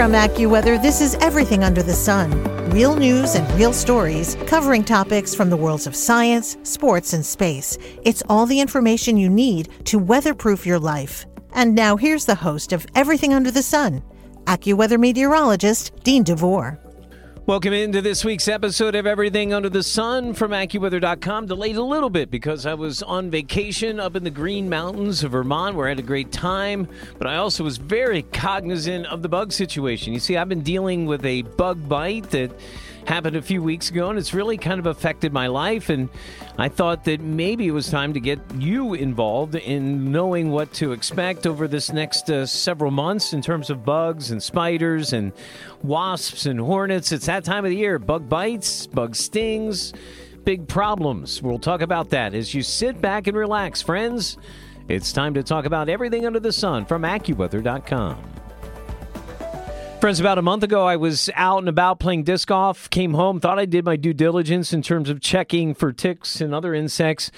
From AccuWeather, this is Everything Under the Sun. Real news and real stories covering topics from the worlds of science, sports, and space. It's all the information you need to weatherproof your life. And now here's the host of Everything Under the Sun, AccuWeather meteorologist Dean DeVore. Welcome into this week's episode of Everything Under the Sun from AccuWeather.com. Delayed a little bit because I was on vacation up in the Green Mountains of Vermont where I had a great time, but I also was very cognizant of the bug situation. You see, I've been dealing with a bug bite that happened a few weeks ago, and it's really kind of affected my life. And I thought that maybe it was time to get you involved in knowing what to expect over this next uh, several months in terms of bugs and spiders and wasps and hornets. It's that time of the year bug bites, bug stings, big problems. We'll talk about that as you sit back and relax, friends. It's time to talk about everything under the sun from AccuWeather.com. Friends, about a month ago, I was out and about playing disc golf, came home, thought I did my due diligence in terms of checking for ticks and other insects.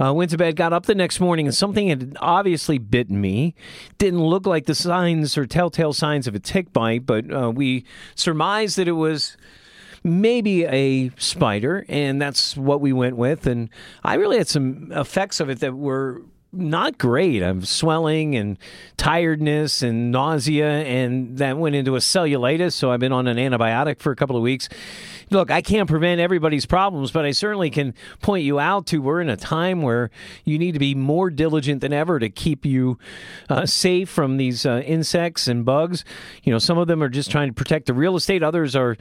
Uh, went to bed, got up the next morning, and something had obviously bitten me. Didn't look like the signs or telltale signs of a tick bite, but uh, we surmised that it was maybe a spider, and that's what we went with. And I really had some effects of it that were not great. I'm swelling and tiredness and nausea, and that went into a cellulitis. So I've been on an antibiotic for a couple of weeks look, I can't prevent everybody's problems, but I certainly can point you out to we're in a time where you need to be more diligent than ever to keep you uh, safe from these uh, insects and bugs. You know, some of them are just trying to protect the real estate. Others are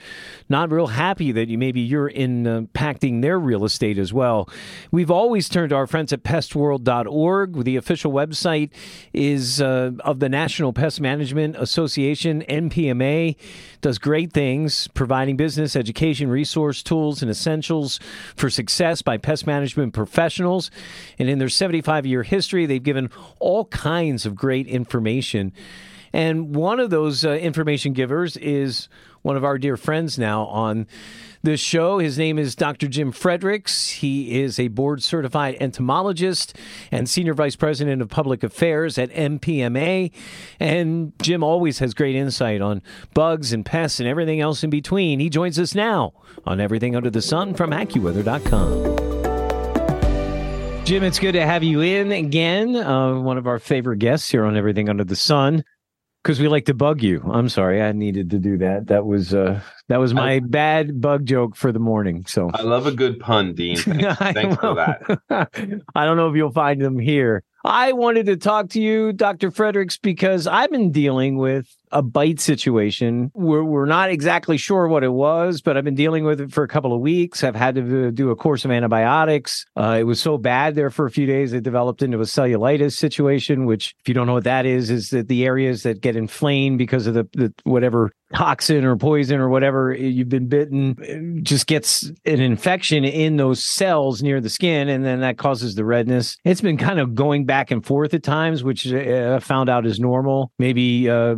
not real happy that you maybe you're impacting their real estate as well. We've always turned to our friends at pestworld.org. The official website is uh, of the National Pest Management Association, NPMA does great things providing business education, resource tools, and essentials for success by pest management professionals. And in their 75 year history, they've given all kinds of great information. And one of those uh, information givers is one of our dear friends now on this show. His name is Dr. Jim Fredericks. He is a board certified entomologist and senior vice president of public affairs at NPMA. And Jim always has great insight on bugs and pests and everything else in between. He joins us now on Everything Under the Sun from AccuWeather.com. Jim, it's good to have you in again. Uh, one of our favorite guests here on Everything Under the Sun because we like to bug you. I'm sorry, I needed to do that. That was uh, that was my I, bad bug joke for the morning. So I love a good pun, Dean. Thanks, thanks for that. I don't know if you'll find them here. I wanted to talk to you, Dr. Fredericks, because I've been dealing with a bite situation. We're, we're not exactly sure what it was, but I've been dealing with it for a couple of weeks. I've had to do a course of antibiotics. Uh, it was so bad there for a few days, it developed into a cellulitis situation, which, if you don't know what that is, is that the areas that get inflamed because of the, the whatever toxin or poison or whatever you've been bitten just gets an infection in those cells near the skin and then that causes the redness it's been kind of going back and forth at times which uh, i found out is normal maybe uh,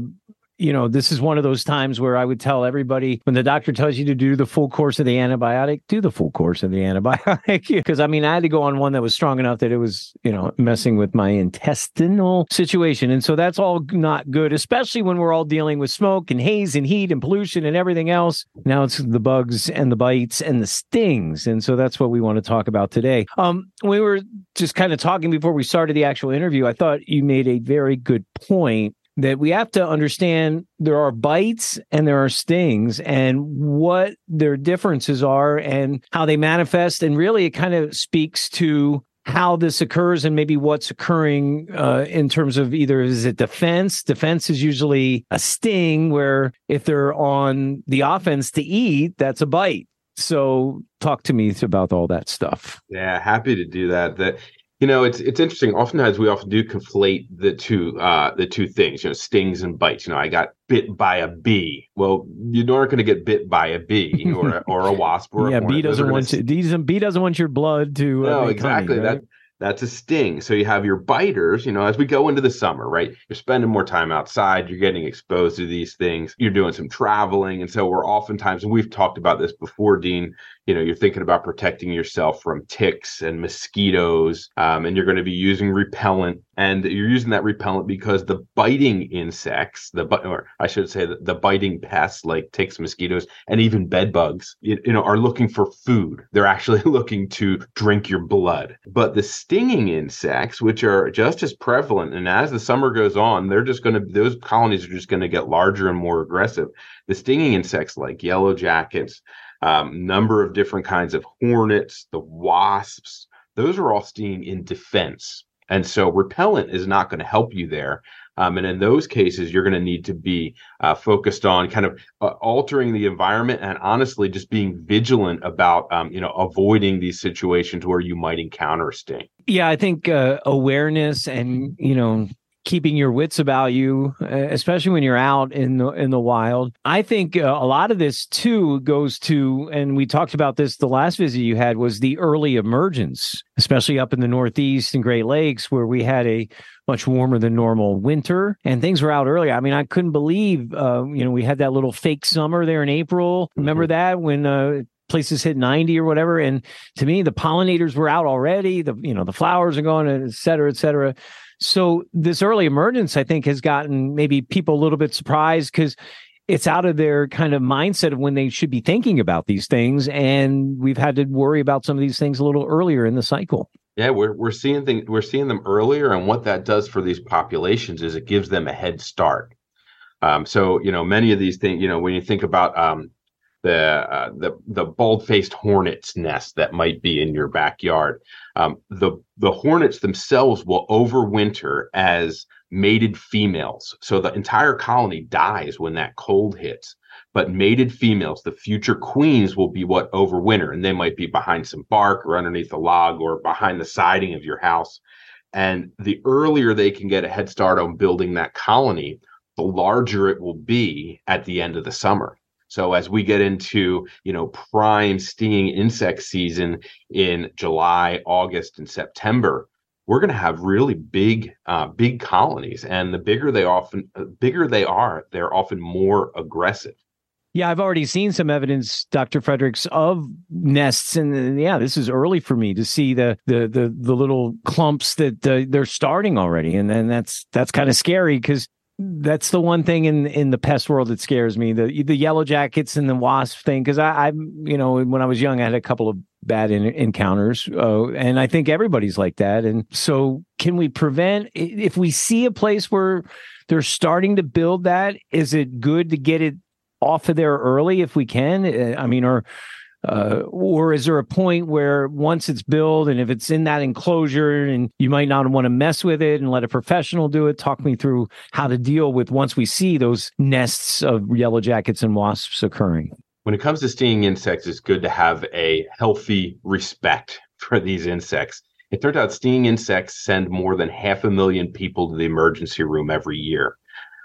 you know, this is one of those times where I would tell everybody when the doctor tells you to do the full course of the antibiotic, do the full course of the antibiotic. Because I mean, I had to go on one that was strong enough that it was, you know, messing with my intestinal situation. And so that's all not good, especially when we're all dealing with smoke and haze and heat and pollution and everything else. Now it's the bugs and the bites and the stings. And so that's what we want to talk about today. Um, we were just kind of talking before we started the actual interview. I thought you made a very good point that we have to understand there are bites and there are stings and what their differences are and how they manifest. And really, it kind of speaks to how this occurs and maybe what's occurring uh, in terms of either is it defense? Defense is usually a sting, where if they're on the offense to eat, that's a bite. So, talk to me about all that stuff. Yeah, happy to do that. That You know, it's it's interesting. Oftentimes, we often do conflate the two uh, the two things. You know, stings and bites. You know, I got bit by a bee. Well, you aren't going to get bit by a bee or a, or a wasp. Or yeah, a bee doesn't want to. Bee doesn't want your blood to. Uh, no, exactly. Honey, right? That that's a sting. So you have your biters, you know, as we go into the summer, right? You're spending more time outside, you're getting exposed to these things, you're doing some traveling. And so we're oftentimes, and we've talked about this before, Dean, you know, you're thinking about protecting yourself from ticks and mosquitoes, um, and you're going to be using repellent. And you're using that repellent because the biting insects, the or I should say the, the biting pests like ticks, mosquitoes, and even bed bugs, you, you know, are looking for food. They're actually looking to drink your blood. But the stinging insects, which are just as prevalent, and as the summer goes on, they're just going to those colonies are just going to get larger and more aggressive. The stinging insects like yellow jackets, um, number of different kinds of hornets, the wasps, those are all stinging in defense. And so repellent is not going to help you there. Um, and in those cases, you're going to need to be uh, focused on kind of uh, altering the environment and honestly just being vigilant about, um, you know, avoiding these situations where you might encounter sting. Yeah, I think uh, awareness and, you know, keeping your wits about you, especially when you're out in the in the wild. I think uh, a lot of this too goes to, and we talked about this the last visit you had was the early emergence, especially up in the Northeast and Great Lakes, where we had a much warmer than normal winter and things were out early. I mean, I couldn't believe, uh, you know, we had that little fake summer there in April. Remember mm-hmm. that when uh, places hit 90 or whatever. And to me, the pollinators were out already. The, you know, the flowers are going, et cetera, et cetera. So this early emergence, I think, has gotten maybe people a little bit surprised because it's out of their kind of mindset of when they should be thinking about these things. And we've had to worry about some of these things a little earlier in the cycle. Yeah, we're we're seeing things we're seeing them earlier, and what that does for these populations is it gives them a head start. Um, so you know, many of these things, you know, when you think about um, the uh, the the bald faced hornet's nest that might be in your backyard. Um, the the hornets themselves will overwinter as mated females, so the entire colony dies when that cold hits. But mated females, the future queens, will be what overwinter, and they might be behind some bark or underneath a log or behind the siding of your house. And the earlier they can get a head start on building that colony, the larger it will be at the end of the summer. So as we get into, you know, prime stinging insect season in July, August, and September, we're going to have really big, uh, big colonies, and the bigger they often, uh, bigger they are, they're often more aggressive. Yeah, I've already seen some evidence, Dr. Fredericks, of nests, and yeah, this is early for me to see the the the, the little clumps that uh, they're starting already, and then that's that's kind of scary because that's the one thing in in the pest world that scares me the the yellow jackets and the wasp thing because I, I you know when I was young I had a couple of bad in, encounters uh, and I think everybody's like that and so can we prevent if we see a place where they're starting to build that is it good to get it off of there early if we can? I mean or uh, or is there a point where once it's built and if it's in that enclosure and you might not want to mess with it and let a professional do it? Talk me through how to deal with once we see those nests of yellow jackets and wasps occurring. When it comes to stinging insects, it's good to have a healthy respect for these insects. It turns out stinging insects send more than half a million people to the emergency room every year.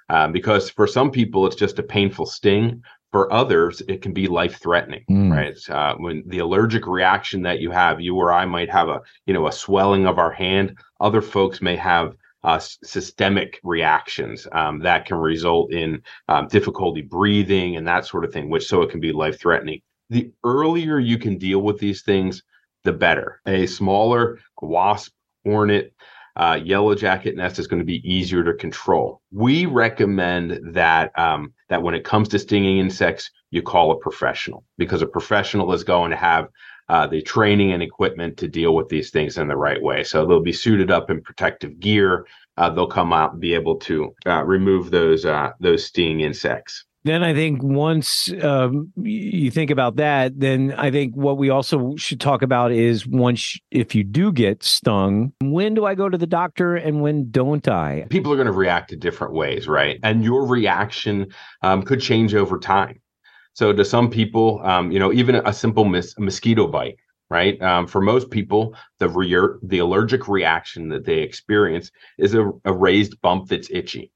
Um, because for some people, it's just a painful sting for others, it can be life threatening, mm. right? Uh, when the allergic reaction that you have, you or I might have a, you know, a swelling of our hand. Other folks may have uh, systemic reactions um, that can result in um, difficulty breathing and that sort of thing, which so it can be life threatening. The earlier you can deal with these things, the better. A smaller wasp, hornet, uh, yellow jacket nest is going to be easier to control. We recommend that um, that when it comes to stinging insects, you call a professional because a professional is going to have uh, the training and equipment to deal with these things in the right way. So they'll be suited up in protective gear. Uh, they'll come out and be able to uh, remove those uh, those stinging insects then I think once um, you think about that, then I think what we also should talk about is once if you do get stung, when do I go to the doctor and when don't I? People are going to react to different ways, right? And your reaction um, could change over time. So to some people, um, you know, even a simple mos- mosquito bite right? Um, for most people, the re- the allergic reaction that they experience is a, a raised bump that's itchy.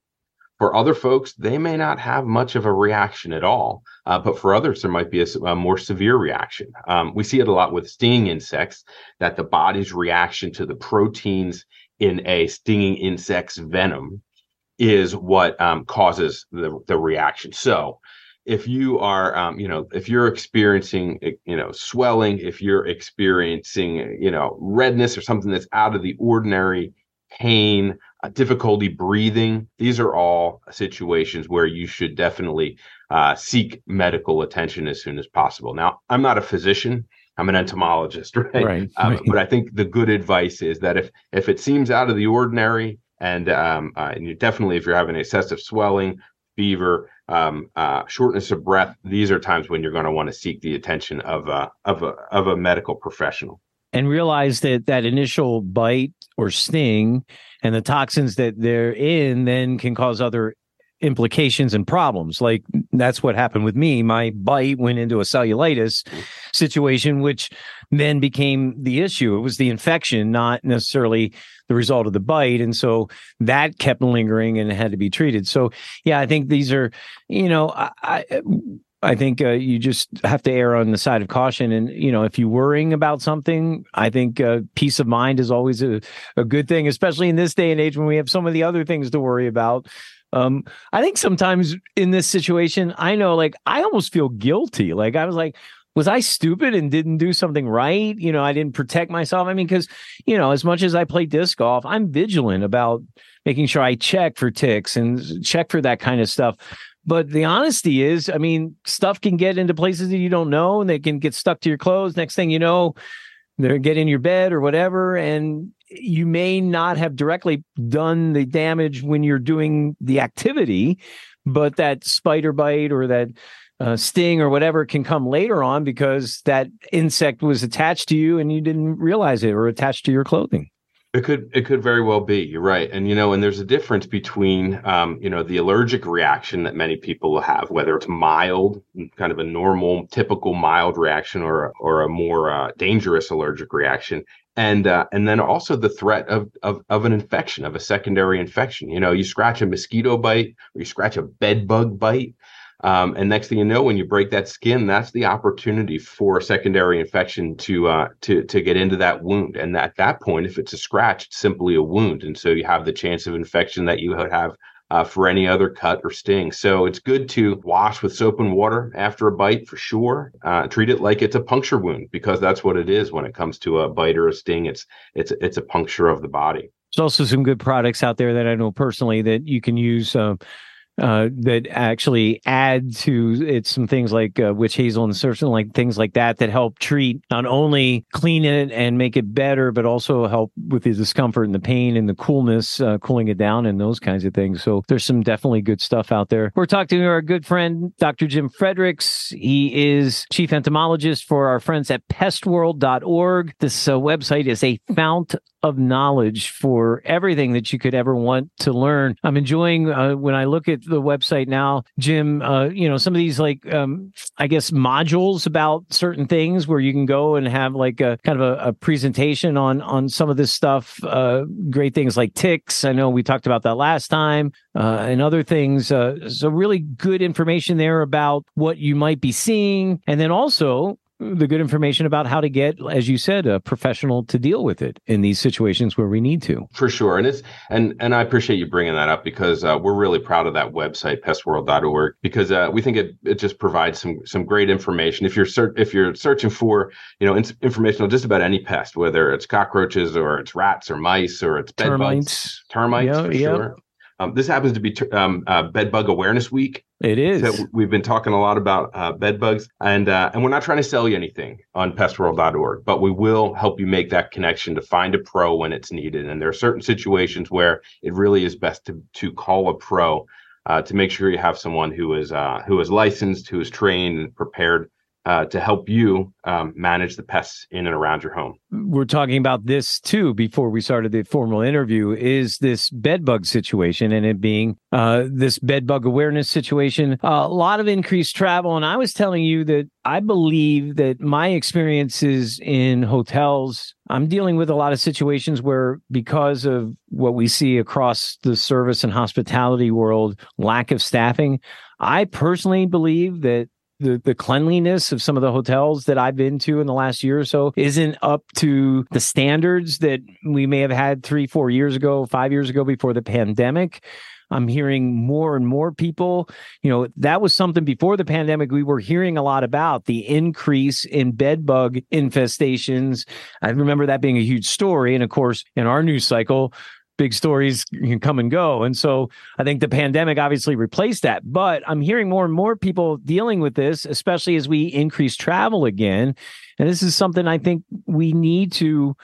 For other folks, they may not have much of a reaction at all, uh, but for others, there might be a, a more severe reaction. Um, we see it a lot with stinging insects that the body's reaction to the proteins in a stinging insect's venom is what um, causes the, the reaction. So, if you are um, you know if you're experiencing you know swelling if you're experiencing you know redness or something that's out of the ordinary pain uh, difficulty breathing these are all situations where you should definitely uh, seek medical attention as soon as possible now i'm not a physician i'm an entomologist right, right, um, right. but i think the good advice is that if if it seems out of the ordinary and um, uh, and you definitely if you're having excessive swelling fever um, uh, shortness of breath. These are times when you're going to want to seek the attention of a of a of a medical professional. And realize that that initial bite or sting and the toxins that they're in then can cause other implications and problems. Like that's what happened with me. My bite went into a cellulitis situation, which then became the issue. It was the infection, not necessarily the result of the bite. And so that kept lingering and had to be treated. So, yeah, I think these are, you know, I, I I think uh, you just have to err on the side of caution. And, you know, if you're worrying about something, I think uh, peace of mind is always a, a good thing, especially in this day and age when we have so many other things to worry about. Um, I think sometimes in this situation, I know like I almost feel guilty. Like I was like, was I stupid and didn't do something right? You know, I didn't protect myself. I mean, because, you know, as much as I play disc golf, I'm vigilant about making sure I check for ticks and check for that kind of stuff. But the honesty is, I mean, stuff can get into places that you don't know and they can get stuck to your clothes. Next thing you know, they're get in your bed or whatever. And you may not have directly done the damage when you're doing the activity, but that spider bite or that uh, sting or whatever can come later on because that insect was attached to you and you didn't realize it or attached to your clothing. It could it could very well be. You're right, and you know, and there's a difference between um, you know the allergic reaction that many people will have, whether it's mild, kind of a normal, typical mild reaction, or or a more uh, dangerous allergic reaction, and uh, and then also the threat of, of of an infection, of a secondary infection. You know, you scratch a mosquito bite, or you scratch a bed bug bite. Um, and next thing you know, when you break that skin, that's the opportunity for secondary infection to uh, to to get into that wound. And at that point, if it's a scratch, it's simply a wound, and so you have the chance of infection that you would have uh, for any other cut or sting. So it's good to wash with soap and water after a bite for sure. Uh, treat it like it's a puncture wound because that's what it is when it comes to a bite or a sting. It's it's it's a puncture of the body. There's also some good products out there that I know personally that you can use. Uh, uh, that actually add to it some things like uh, witch hazel and certain like things like that that help treat not only clean it and make it better, but also help with the discomfort and the pain and the coolness, uh, cooling it down and those kinds of things. So there's some definitely good stuff out there. We're talking to our good friend Dr. Jim Fredericks. He is chief entomologist for our friends at pestworld.org. This uh, website is a fount of knowledge for everything that you could ever want to learn. I'm enjoying uh, when I look at the website now, Jim. Uh, you know, some of these like um, I guess modules about certain things where you can go and have like a kind of a, a presentation on on some of this stuff. Uh, great things like ticks. I know we talked about that last time, uh, and other things. Uh, so really good information there about what you might be seeing, and then also the good information about how to get, as you said, a professional to deal with it in these situations where we need to. For sure, and it's and and I appreciate you bringing that up because uh, we're really proud of that website, pestworld.org, because uh, we think it it just provides some some great information. If you're ser- if you're searching for you know in- information on just about any pest, whether it's cockroaches or it's rats or mice or it's bed Termites. bugs, termites Yeah, for yeah. sure. Um, this happens to be ter- um, uh, Bed Bug Awareness Week, It is. so we've been talking a lot about uh, bed bugs, and uh, and we're not trying to sell you anything on pestworld.org, but we will help you make that connection to find a pro when it's needed. And there are certain situations where it really is best to to call a pro uh, to make sure you have someone who is uh, who is licensed, who is trained and prepared uh, to help you um, manage the pests in and around your home. We're talking about this too before we started the formal interview. Is this bed bug situation and it being uh, this bed bug awareness situation? Uh, a lot of increased travel, and I was telling you that I believe that my experiences in hotels. I'm dealing with a lot of situations where, because of what we see across the service and hospitality world, lack of staffing, I personally believe that the the cleanliness of some of the hotels that I've been to in the last year or so isn't up to the standards that we may have had three, four years ago, five years ago before the pandemic. I'm hearing more and more people, you know, that was something before the pandemic we were hearing a lot about the increase in bed bug infestations. I remember that being a huge story. And of course, in our news cycle, big stories can come and go. And so I think the pandemic obviously replaced that. But I'm hearing more and more people dealing with this, especially as we increase travel again. And this is something I think we need to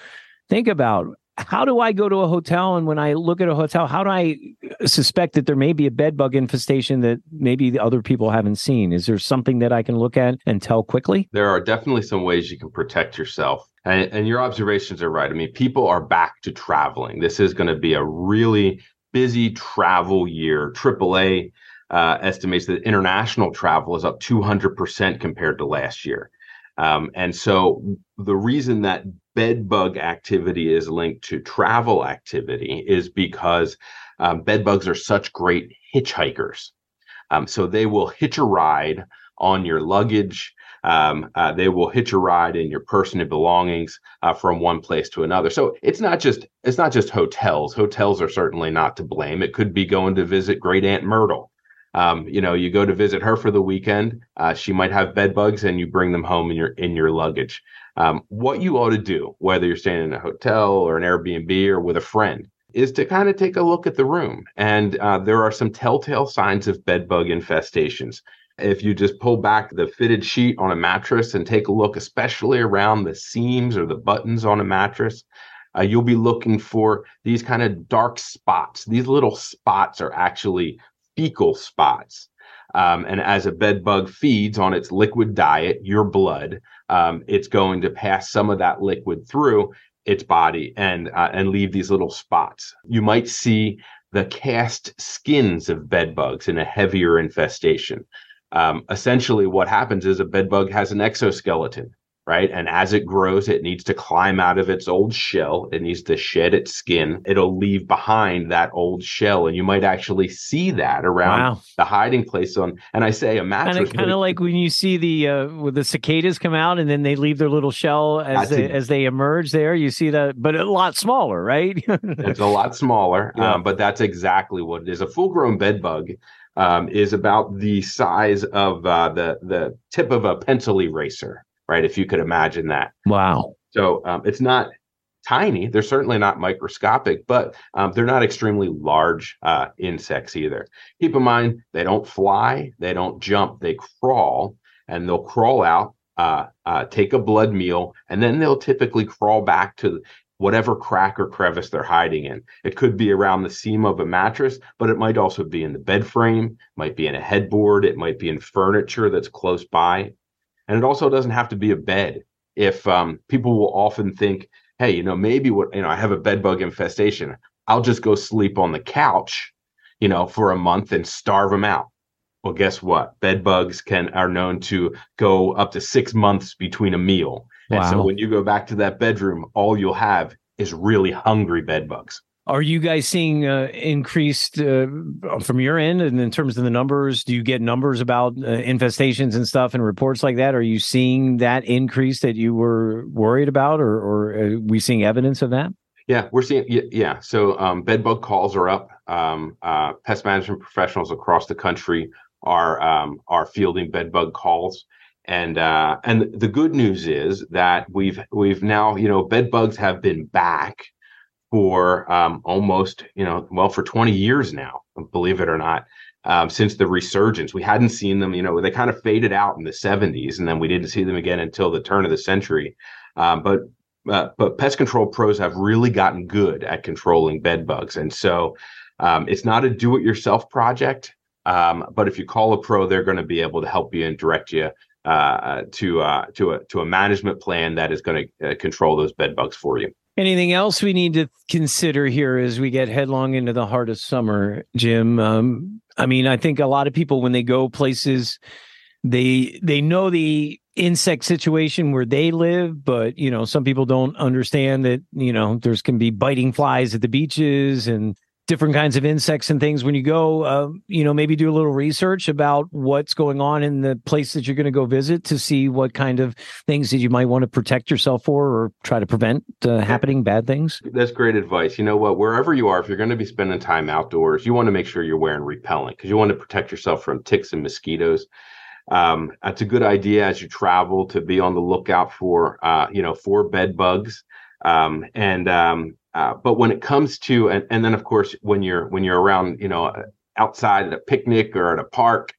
think about. How do I go to a hotel? And when I look at a hotel, how do I suspect that there may be a bed bug infestation that maybe the other people haven't seen? Is there something that I can look at and tell quickly? There are definitely some ways you can protect yourself. And, and your observations are right. I mean, people are back to traveling. This is going to be a really busy travel year. AAA uh, estimates that international travel is up 200% compared to last year. Um, and so the reason that bed bug activity is linked to travel activity is because um, bed bugs are such great hitchhikers. Um, so they will hitch a ride on your luggage, um, uh, they will hitch a ride in your personal belongings uh, from one place to another. So it's not just it's not just hotels. Hotels are certainly not to blame. It could be going to visit Great Aunt Myrtle. Um, you know, you go to visit her for the weekend. Uh, she might have bed bugs, and you bring them home in your in your luggage. Um, what you ought to do, whether you're staying in a hotel or an Airbnb or with a friend, is to kind of take a look at the room. And uh, there are some telltale signs of bed bug infestations. If you just pull back the fitted sheet on a mattress and take a look, especially around the seams or the buttons on a mattress, uh, you'll be looking for these kind of dark spots. These little spots are actually fecal spots. Um, and as a bed bug feeds on its liquid diet, your blood, um, it's going to pass some of that liquid through its body and uh, and leave these little spots. You might see the cast skins of bed bugs in a heavier infestation um, essentially what happens is a bed bug has an exoskeleton right? And as it grows it needs to climb out of its old shell. It needs to shed its skin. It'll leave behind that old shell. And you might actually see that around wow. the hiding place on and i say a mattress kind of like when you see the uh the cicadas come out and then they leave their little shell as they, a, as they emerge there. You see that but a lot smaller right? It's a lot smaller yeah. um, but that's exactly what it is. A full grown bed bug um, is about the size of uh, the the tip of a pencil eraser, right? If you could imagine that. Wow. So um, it's not tiny. They're certainly not microscopic, but um, they're not extremely large uh, insects either. Keep in mind, they don't fly, they don't jump, they crawl, and they'll crawl out, uh, uh, take a blood meal, and then they'll typically crawl back to whatever crack or crevice they're hiding in. It could be around the seam of a mattress, but it might also be in the bed frame, might be in a headboard, it might be in furniture that's close by. And it also doesn't have to be a bed. If um, people will often think, hey, you know, maybe what, you know, I have a bed bug infestation. I'll just go sleep on the couch, you know, for a month and starve them out. Well, guess what? Bed bugs can are known to go up to six months between a meal. Wow. And so when you go back to that bedroom, all you'll have is really hungry bed bugs. Are you guys seeing uh, increased uh, from your end, and in terms of the numbers? Do you get numbers about uh, infestations and stuff and reports like that? Are you seeing that increase that you were worried about, or, or are we seeing evidence of that? Yeah, we're seeing yeah. So um, bed bug calls are up. Um, uh, pest management professionals across the country are um, are fielding bed bug calls. And uh, and the good news is that we've we've now you know bed bugs have been back for um, almost you know well for 20 years now, believe it or not. Um, since the resurgence. We hadn't seen them, you know, they kind of faded out in the 70s, and then we didn't see them again until the turn of the century. Um, but uh, but pest control pros have really gotten good at controlling bed bugs, and so um, it's not a do-it-yourself project. Um, but if you call a pro, they're going to be able to help you and direct you uh, to uh, to a to a management plan that is going to uh, control those bed bugs for you. Anything else we need to consider here as we get headlong into the heart of summer, Jim? Um, I mean, I think a lot of people when they go places, they they know the insect situation where they live, but you know, some people don't understand that you know there's can be biting flies at the beaches and different kinds of insects and things when you go uh, you know maybe do a little research about what's going on in the place that you're going to go visit to see what kind of things that you might want to protect yourself for or try to prevent uh, happening bad things. That's great advice. You know what? Wherever you are if you're going to be spending time outdoors you want to make sure you're wearing repellent because you want to protect yourself from ticks and mosquitoes. Um, it's a good idea as you travel to be on the lookout for uh, you know for bed bugs. Um, and um, uh, but when it comes to and, and then of course when you're when you're around you know outside at a picnic or at a park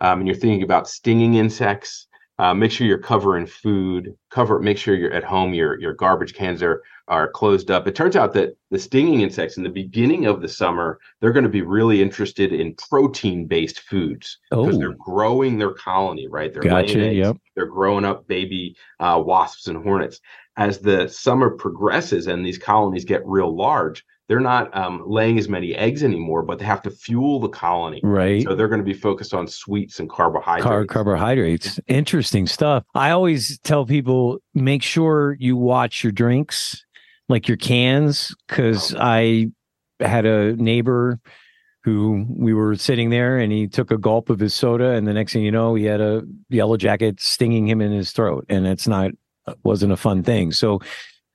um, and you're thinking about stinging insects uh, make sure you're covering food cover make sure you're at home your your garbage cans are are closed up it turns out that the stinging insects in the beginning of the summer they're going to be really interested in protein based foods because oh. they're growing their colony right they're gotcha, eggs, yep. they're growing up baby uh, wasps and hornets as the summer progresses and these colonies get real large, they're not um, laying as many eggs anymore, but they have to fuel the colony. Right. So they're going to be focused on sweets and carbohydrates. Car- carbohydrates. Interesting stuff. I always tell people make sure you watch your drinks, like your cans, because. I had a neighbor who we were sitting there and he took a gulp of his soda and the next thing you know he had a yellow jacket stinging him in his throat and it's not wasn't a fun thing. So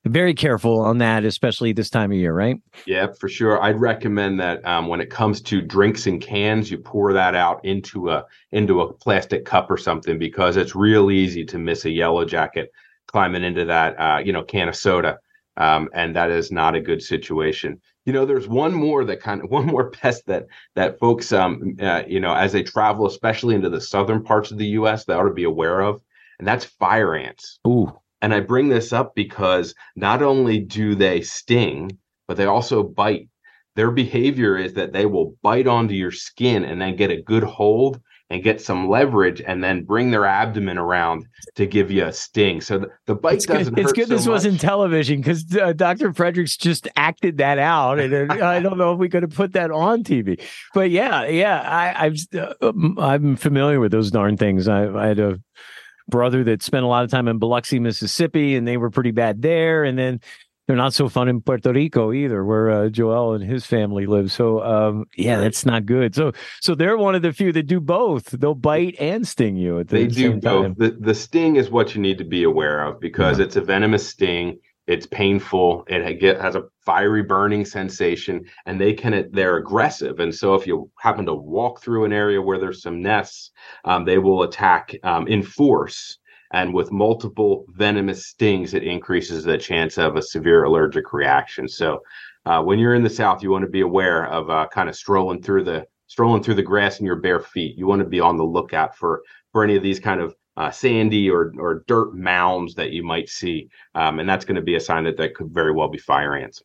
very careful on that, especially this time of year, right? Yeah, for sure. I'd recommend that um, when it comes to drinks and cans, you pour that out into a into a plastic cup or something because it's real easy to miss a yellow jacket climbing into that uh, you know can of soda, um, and that is not a good situation. You know, there's one more that kind of one more pest that that folks um uh, you know as they travel, especially into the southern parts of the U.S., they ought to be aware of and that's fire ants. Ooh. And I bring this up because not only do they sting, but they also bite. Their behavior is that they will bite onto your skin and then get a good hold and get some leverage and then bring their abdomen around to give you a sting. So the, the bite it's doesn't good. It's good so this much. wasn't television because uh, Dr. Fredericks just acted that out. And I don't know if we could have put that on TV. But yeah, yeah, I, I've, uh, I'm familiar with those darn things. I, I had a brother that spent a lot of time in Biloxi, Mississippi, and they were pretty bad there. And then they're not so fun in Puerto Rico either, where uh, Joel and his family live. So, um, yeah, that's not good. So, so they're one of the few that do both. They'll bite and sting you. At the they do both. The, the sting is what you need to be aware of because yeah. it's a venomous sting it's painful it get, has a fiery burning sensation and they can they're aggressive and so if you happen to walk through an area where there's some nests um, they will attack um, in force and with multiple venomous stings it increases the chance of a severe allergic reaction so uh, when you're in the south you want to be aware of uh, kind of strolling through the strolling through the grass in your bare feet you want to be on the lookout for for any of these kind of uh, sandy or or dirt mounds that you might see, um, and that's going to be a sign that that could very well be fire ants.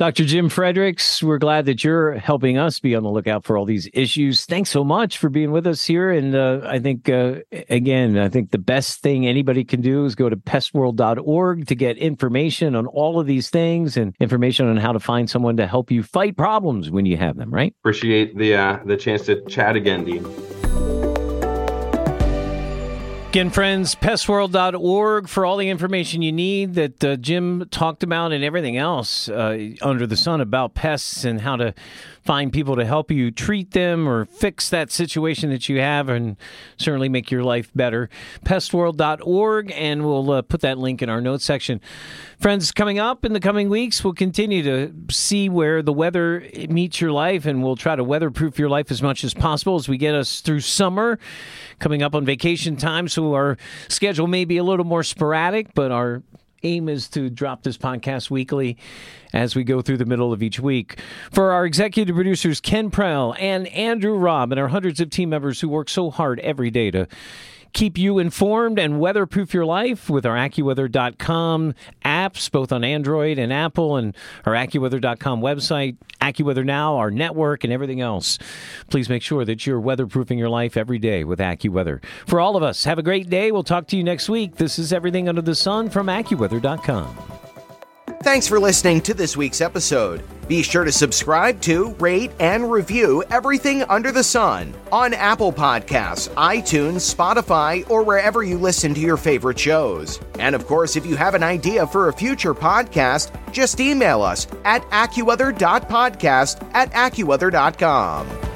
Dr. Jim Fredericks, we're glad that you're helping us be on the lookout for all these issues. Thanks so much for being with us here. And uh, I think, uh, again, I think the best thing anybody can do is go to pestworld.org to get information on all of these things and information on how to find someone to help you fight problems when you have them, right? Appreciate the uh, the chance to chat again, Dean. Again, friends, pestworld.org for all the information you need that uh, Jim talked about and everything else uh, under the sun about pests and how to find people to help you treat them or fix that situation that you have and certainly make your life better. Pestworld.org, and we'll uh, put that link in our notes section. Friends, coming up in the coming weeks, we'll continue to see where the weather meets your life, and we'll try to weatherproof your life as much as possible as we get us through summer. Coming up on vacation time, so our schedule may be a little more sporadic, but our aim is to drop this podcast weekly as we go through the middle of each week. For our executive producers, Ken Prell and Andrew Robb, and our hundreds of team members who work so hard every day to keep you informed and weatherproof your life with our AccuWeather.com apps, both on Android and Apple, and our AccuWeather.com website, AccuWeather Now, our network, and everything else. Please make sure that you're weatherproofing your life every day with AccuWeather. For all of us, have a great day. We'll talk to you next week. This is Everything Under the Sun from AccuWeather.com. Thanks for listening to this week's episode. Be sure to subscribe to, rate, and review everything under the sun on Apple Podcasts, iTunes, Spotify, or wherever you listen to your favorite shows. And of course, if you have an idea for a future podcast, just email us at AccuWeather.podcast at AccuWeather.com.